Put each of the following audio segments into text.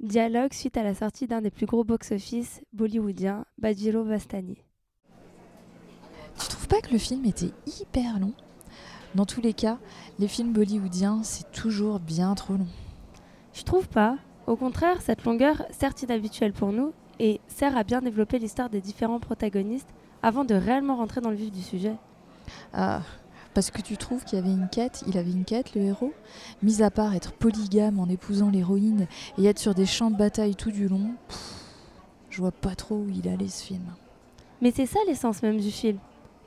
Dialogue suite à la sortie d'un des plus gros box-office bollywoodiens, Bajiro Vastani. Tu trouves pas que le film était hyper long? Dans tous les cas, les films bollywoodiens, c'est toujours bien trop long. Je trouve pas. Au contraire, cette longueur, certes inhabituelle pour nous, et sert à bien développer l'histoire des différents protagonistes avant de réellement rentrer dans le vif du sujet. Ah, parce que tu trouves qu'il y avait une quête, il avait une quête, le héros Mis à part être polygame en épousant l'héroïne et être sur des champs de bataille tout du long, je vois pas trop où il allait ce film. Mais c'est ça l'essence même du film.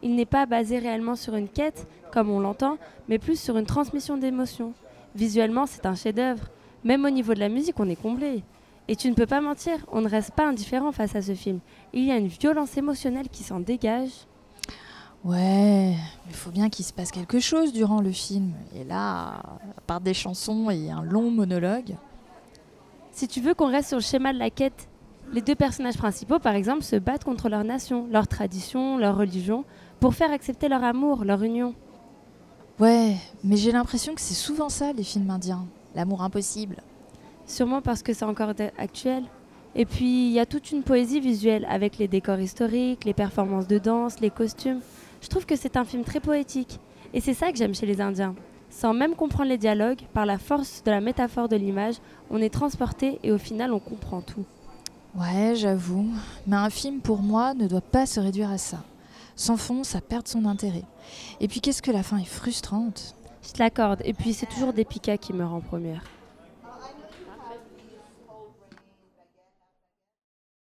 Il n'est pas basé réellement sur une quête, comme on l'entend, mais plus sur une transmission d'émotions. Visuellement, c'est un chef-d'œuvre. Même au niveau de la musique, on est comblé. Et tu ne peux pas mentir, on ne reste pas indifférent face à ce film. Il y a une violence émotionnelle qui s'en dégage. Ouais, il faut bien qu'il se passe quelque chose durant le film. Et là, à part des chansons et un long monologue. Si tu veux qu'on reste sur le schéma de la quête, les deux personnages principaux, par exemple, se battent contre leur nation, leur tradition, leur religion, pour faire accepter leur amour, leur union. Ouais, mais j'ai l'impression que c'est souvent ça, les films indiens. L'amour impossible. Sûrement parce que c'est encore actuel. Et puis, il y a toute une poésie visuelle avec les décors historiques, les performances de danse, les costumes. Je trouve que c'est un film très poétique. Et c'est ça que j'aime chez les Indiens. Sans même comprendre les dialogues, par la force de la métaphore de l'image, on est transporté et au final on comprend tout. Ouais, j'avoue. Mais un film pour moi ne doit pas se réduire à ça. Sans fond, ça perd son intérêt. Et puis qu'est-ce que la fin est frustrante? Je te l'accorde. Et puis c'est toujours des qui meurent en première.